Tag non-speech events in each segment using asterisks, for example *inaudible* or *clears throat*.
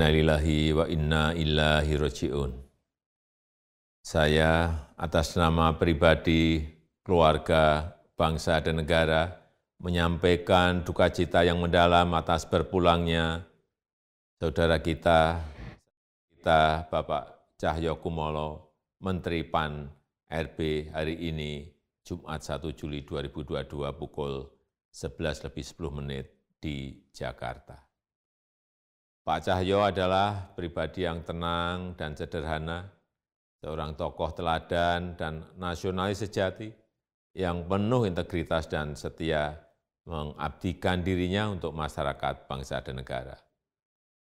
Innalillahi wa inna ilahi roji'un. Saya atas nama pribadi, keluarga, bangsa, dan negara menyampaikan duka cita yang mendalam atas berpulangnya saudara kita, kita Bapak Cahyo Kumolo, Menteri PAN RB hari ini, Jumat 1 Juli 2022 pukul 11 lebih 10 menit di Jakarta. Pak Cahyo adalah pribadi yang tenang dan sederhana, seorang tokoh teladan dan nasionalis sejati yang penuh integritas dan setia mengabdikan dirinya untuk masyarakat, bangsa, dan negara.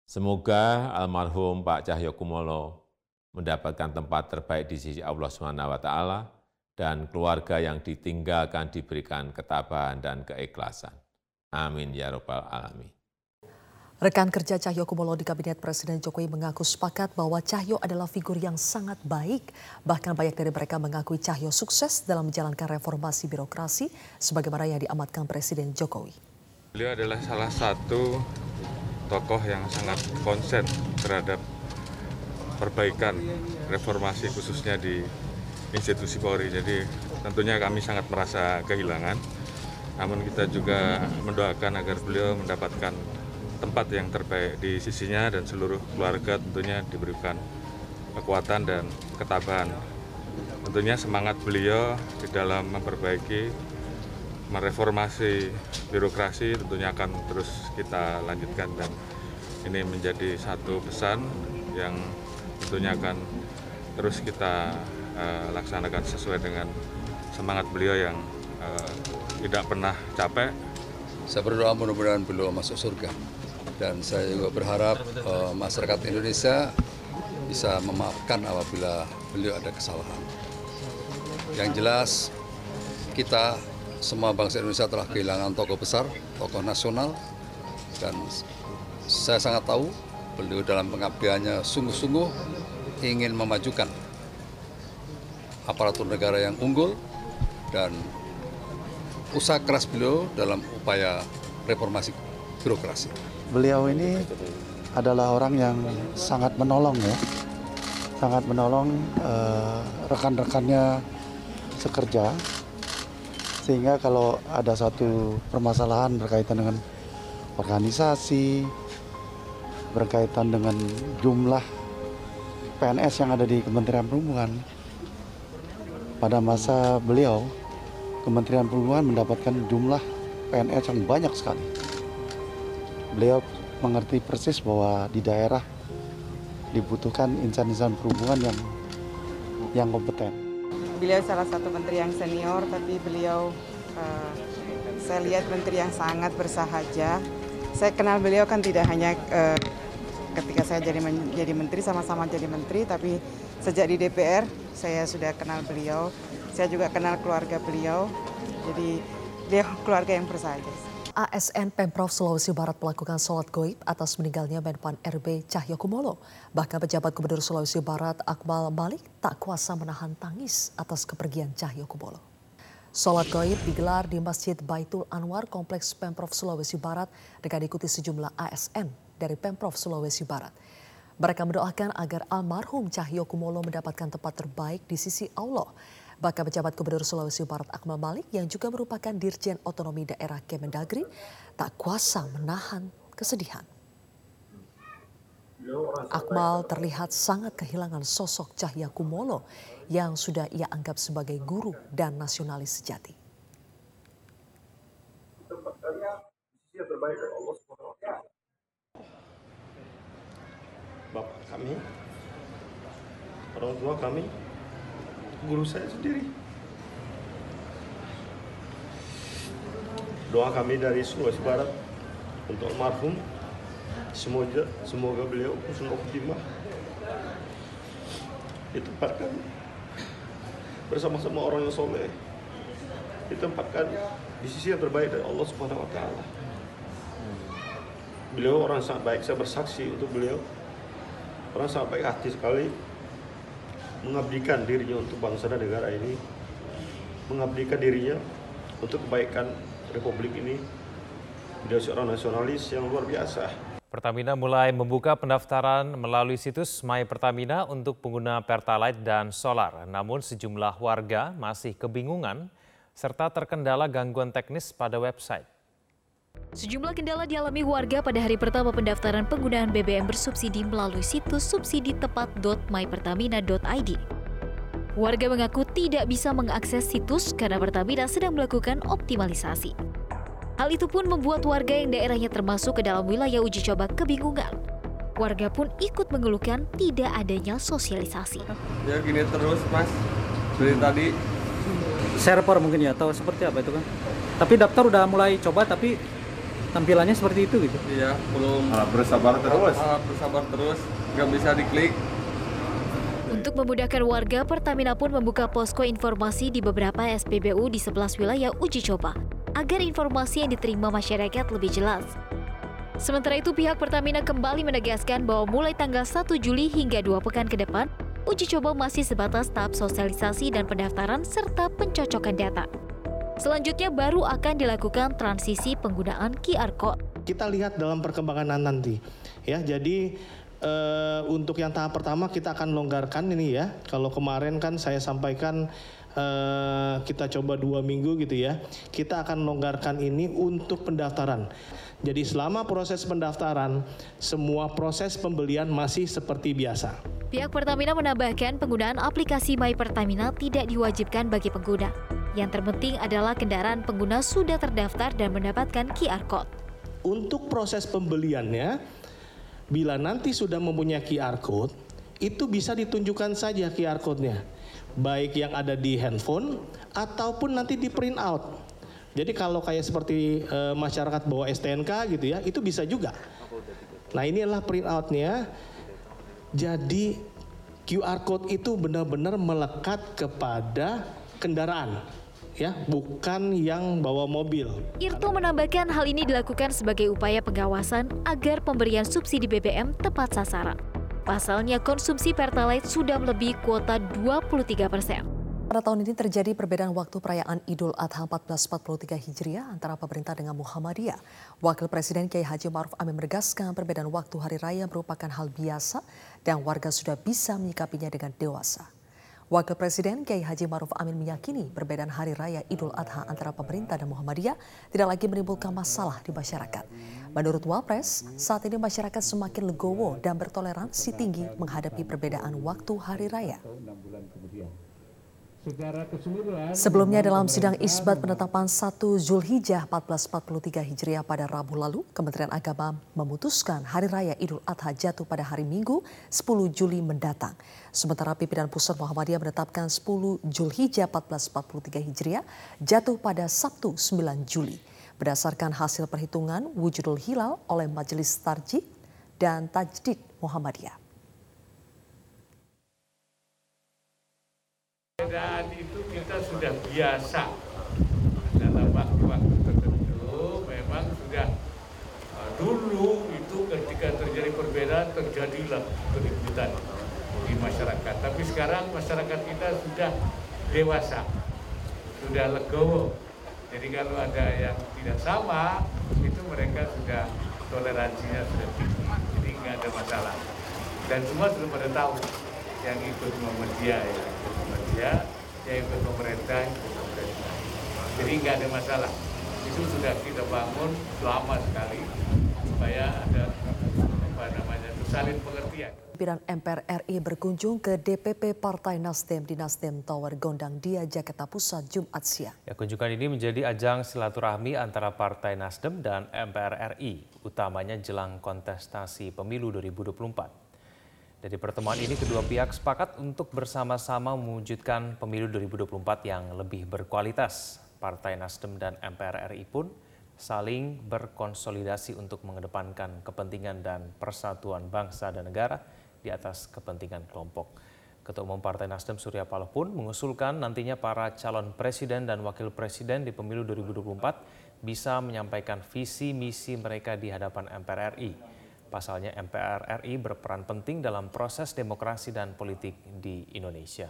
Semoga almarhum Pak Cahyo Kumolo mendapatkan tempat terbaik di sisi Allah SWT dan keluarga yang ditinggalkan diberikan ketabahan dan keikhlasan. Amin ya Rabbal 'Alamin. Rekan kerja Cahyo Kumolo di Kabinet Presiden Jokowi mengaku sepakat bahwa Cahyo adalah figur yang sangat baik. Bahkan banyak dari mereka mengakui Cahyo sukses dalam menjalankan reformasi birokrasi sebagaimana yang diamatkan Presiden Jokowi. Beliau adalah salah satu tokoh yang sangat konsen terhadap perbaikan reformasi khususnya di institusi Polri. Jadi tentunya kami sangat merasa kehilangan. Namun kita juga mendoakan agar beliau mendapatkan tempat yang terbaik di sisinya dan seluruh keluarga tentunya diberikan kekuatan dan ketabahan. Tentunya semangat beliau di dalam memperbaiki, mereformasi birokrasi tentunya akan terus kita lanjutkan dan ini menjadi satu pesan yang tentunya akan terus kita uh, laksanakan sesuai dengan semangat beliau yang uh, tidak pernah capek. Saya berdoa mudah-mudahan beliau masuk surga dan saya juga berharap uh, masyarakat Indonesia bisa memaafkan apabila beliau ada kesalahan. Yang jelas kita semua bangsa Indonesia telah kehilangan tokoh besar, tokoh nasional dan saya sangat tahu beliau dalam pengabdiannya sungguh-sungguh ingin memajukan aparatur negara yang unggul dan usaha keras beliau dalam upaya reformasi birokrasi beliau ini adalah orang yang sangat menolong ya, sangat menolong uh, rekan-rekannya sekerja, sehingga kalau ada satu permasalahan berkaitan dengan organisasi, berkaitan dengan jumlah PNS yang ada di Kementerian Perhubungan, pada masa beliau Kementerian Perhubungan mendapatkan jumlah PNS yang banyak sekali beliau mengerti persis bahwa di daerah dibutuhkan insan-insan perhubungan yang yang kompeten. Beliau salah satu menteri yang senior, tapi beliau uh, saya lihat menteri yang sangat bersahaja. Saya kenal beliau kan tidak hanya uh, ketika saya jadi menjadi menteri sama-sama jadi menteri, tapi sejak di DPR saya sudah kenal beliau. Saya juga kenal keluarga beliau. Jadi beliau keluarga yang bersahaja. ASN Pemprov Sulawesi Barat melakukan sholat goib atas meninggalnya Menpan RB Cahyo Kumolo. Bahkan pejabat Gubernur Sulawesi Barat Akmal Malik tak kuasa menahan tangis atas kepergian Cahyo Kumolo. Sholat goib digelar di Masjid Baitul Anwar Kompleks Pemprov Sulawesi Barat dengan diikuti sejumlah ASN dari Pemprov Sulawesi Barat. Mereka mendoakan agar almarhum Cahyo Kumolo mendapatkan tempat terbaik di sisi Allah Bahkan pejabat Gubernur Sulawesi Barat Akmal Malik yang juga merupakan Dirjen Otonomi Daerah Kemendagri tak kuasa menahan kesedihan. Akmal terlihat sangat kehilangan sosok Cahya Kumolo yang sudah ia anggap sebagai guru dan nasionalis sejati. Bapak kami, orang tua kami, guru saya sendiri. Doa kami dari Sulawesi Barat untuk almarhum semoga semoga beliau husnul khotimah ditempatkan bersama-sama orang yang soleh ditempatkan di sisi yang terbaik dari Allah Subhanahu wa taala. Beliau orang sangat baik, saya bersaksi untuk beliau. Orang sangat baik hati sekali, mengabdikan dirinya untuk bangsa dan negara ini, mengabdikan dirinya untuk kebaikan Republik ini. Beliau seorang nasionalis yang luar biasa. Pertamina mulai membuka pendaftaran melalui situs My Pertamina untuk pengguna Pertalite dan solar. Namun sejumlah warga masih kebingungan serta terkendala gangguan teknis pada website. Sejumlah kendala dialami warga pada hari pertama pendaftaran penggunaan BBM bersubsidi melalui situs subsidi-tepat.mypertamina.id. Warga mengaku tidak bisa mengakses situs karena Pertamina sedang melakukan optimalisasi. Hal itu pun membuat warga yang daerahnya termasuk ke dalam wilayah uji coba kebingungan. Warga pun ikut mengeluhkan tidak adanya sosialisasi. Ya gini terus mas, dari tadi. Server mungkin ya, atau seperti apa itu kan? Tapi daftar udah mulai coba tapi tampilannya seperti itu gitu? Iya, belum. Ah, bersabar terus. Ah, bersabar terus, nggak bisa diklik. Untuk memudahkan warga, Pertamina pun membuka posko informasi di beberapa SPBU di 11 wilayah uji coba agar informasi yang diterima masyarakat lebih jelas. Sementara itu, pihak Pertamina kembali menegaskan bahwa mulai tanggal 1 Juli hingga dua pekan ke depan, uji coba masih sebatas tahap sosialisasi dan pendaftaran serta pencocokan data. Selanjutnya baru akan dilakukan transisi penggunaan QR Code. Kita lihat dalam perkembangan nanti. Ya, jadi uh, untuk yang tahap pertama kita akan longgarkan ini ya. Kalau kemarin kan saya sampaikan uh, kita coba dua minggu gitu ya. Kita akan longgarkan ini untuk pendaftaran. Jadi selama proses pendaftaran, semua proses pembelian masih seperti biasa. Pihak Pertamina menambahkan penggunaan aplikasi My Pertamina tidak diwajibkan bagi pengguna. Yang terpenting adalah kendaraan pengguna sudah terdaftar dan mendapatkan QR Code. Untuk proses pembeliannya, bila nanti sudah mempunyai QR Code, itu bisa ditunjukkan saja QR Code-nya baik yang ada di handphone ataupun nanti di print out. Jadi kalau kayak seperti e, masyarakat bawa STNK gitu ya, itu bisa juga. Nah ini adalah print outnya. Jadi QR code itu benar-benar melekat kepada kendaraan ya, bukan yang bawa mobil. Irto menambahkan hal ini dilakukan sebagai upaya pengawasan agar pemberian subsidi BBM tepat sasaran. Pasalnya konsumsi Pertalite sudah melebihi kuota 23 persen. Pada tahun ini terjadi perbedaan waktu perayaan Idul Adha 1443 Hijriah antara pemerintah dengan Muhammadiyah. Wakil Presiden Kiai Haji Maruf Amin menegaskan perbedaan waktu hari raya merupakan hal biasa dan warga sudah bisa menyikapinya dengan dewasa. Wakil Presiden Kiai Haji Maruf Amin meyakini perbedaan hari raya Idul Adha antara pemerintah dan Muhammadiyah tidak lagi menimbulkan masalah di masyarakat. Menurut Wapres, saat ini masyarakat semakin legowo dan bertoleransi tinggi menghadapi perbedaan waktu hari raya. Sebelumnya dalam sidang isbat penetapan 1 Zulhijjah 1443 Hijriah pada Rabu lalu, Kementerian Agama memutuskan Hari Raya Idul Adha jatuh pada hari Minggu 10 Juli mendatang. Sementara pimpinan Pusat Muhammadiyah menetapkan 10 Zulhijjah 1443 Hijriah jatuh pada Sabtu 9 Juli berdasarkan hasil perhitungan wujudul hilal oleh Majelis Tarjih dan Tajdid Muhammadiyah. Dan itu kita sudah biasa dalam waktu-waktu tertentu memang sudah uh, dulu itu ketika terjadi perbedaan terjadilah keributan di masyarakat. Tapi sekarang masyarakat kita sudah dewasa, sudah legowo jadi kalau ada yang tidak sama, itu mereka sudah toleransinya sudah tinggi. Jadi nggak ada masalah. Dan semua sudah pada tahu yang ikut Muhammadiyah, yang ikut Muhammadiyah, yang ikut pemerintah, ikut pemerintah. Jadi nggak ada masalah. Itu sudah kita bangun lama sekali supaya ada apa namanya saling pengertian. Pimpinan MPR RI berkunjung ke DPP Partai Nasdem di Nasdem Tower Gondang Dia, Jakarta Pusat, Jumat siang. Ya, kunjungan ini menjadi ajang silaturahmi antara Partai Nasdem dan MPR RI, utamanya jelang kontestasi pemilu 2024. Dari pertemuan ini, kedua pihak sepakat untuk bersama-sama mewujudkan pemilu 2024 yang lebih berkualitas. Partai Nasdem dan MPR RI pun saling berkonsolidasi untuk mengedepankan kepentingan dan persatuan bangsa dan negara di atas kepentingan kelompok. Ketua Umum Partai Nasdem Surya Paloh pun mengusulkan nantinya para calon presiden dan wakil presiden di pemilu 2024 bisa menyampaikan visi misi mereka di hadapan MPR RI. Pasalnya MPR RI berperan penting dalam proses demokrasi dan politik di Indonesia.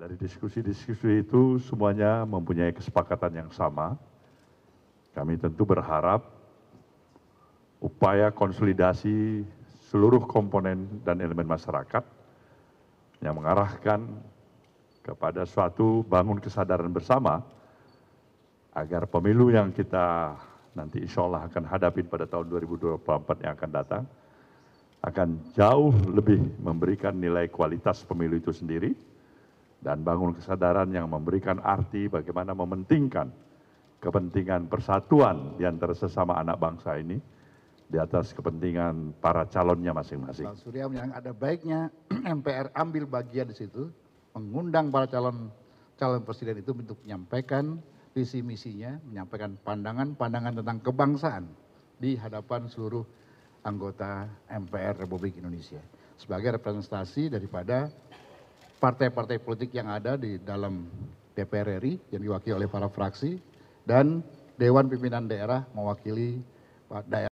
Dari diskusi-diskusi itu semuanya mempunyai kesepakatan yang sama Kami tentu berharap upaya konsolidasi seluruh komponen dan elemen masyarakat yang mengarahkan kepada suatu bangun kesadaran bersama agar pemilu yang kita nanti insya Allah akan hadapi pada tahun 2024 yang akan datang akan jauh lebih memberikan nilai kualitas pemilu itu sendiri dan bangun kesadaran yang memberikan arti bagaimana mementingkan kepentingan persatuan di antara sesama anak bangsa ini di atas kepentingan para calonnya masing-masing. Bang Surya yang ada baiknya *clears throat* MPR ambil bagian di situ, mengundang para calon calon presiden itu untuk menyampaikan visi misinya, menyampaikan pandangan-pandangan tentang kebangsaan di hadapan seluruh anggota MPR Republik Indonesia sebagai representasi daripada partai-partai politik yang ada di dalam DPR RI yang diwakili oleh para fraksi dan Dewan Pimpinan Daerah mewakili daerah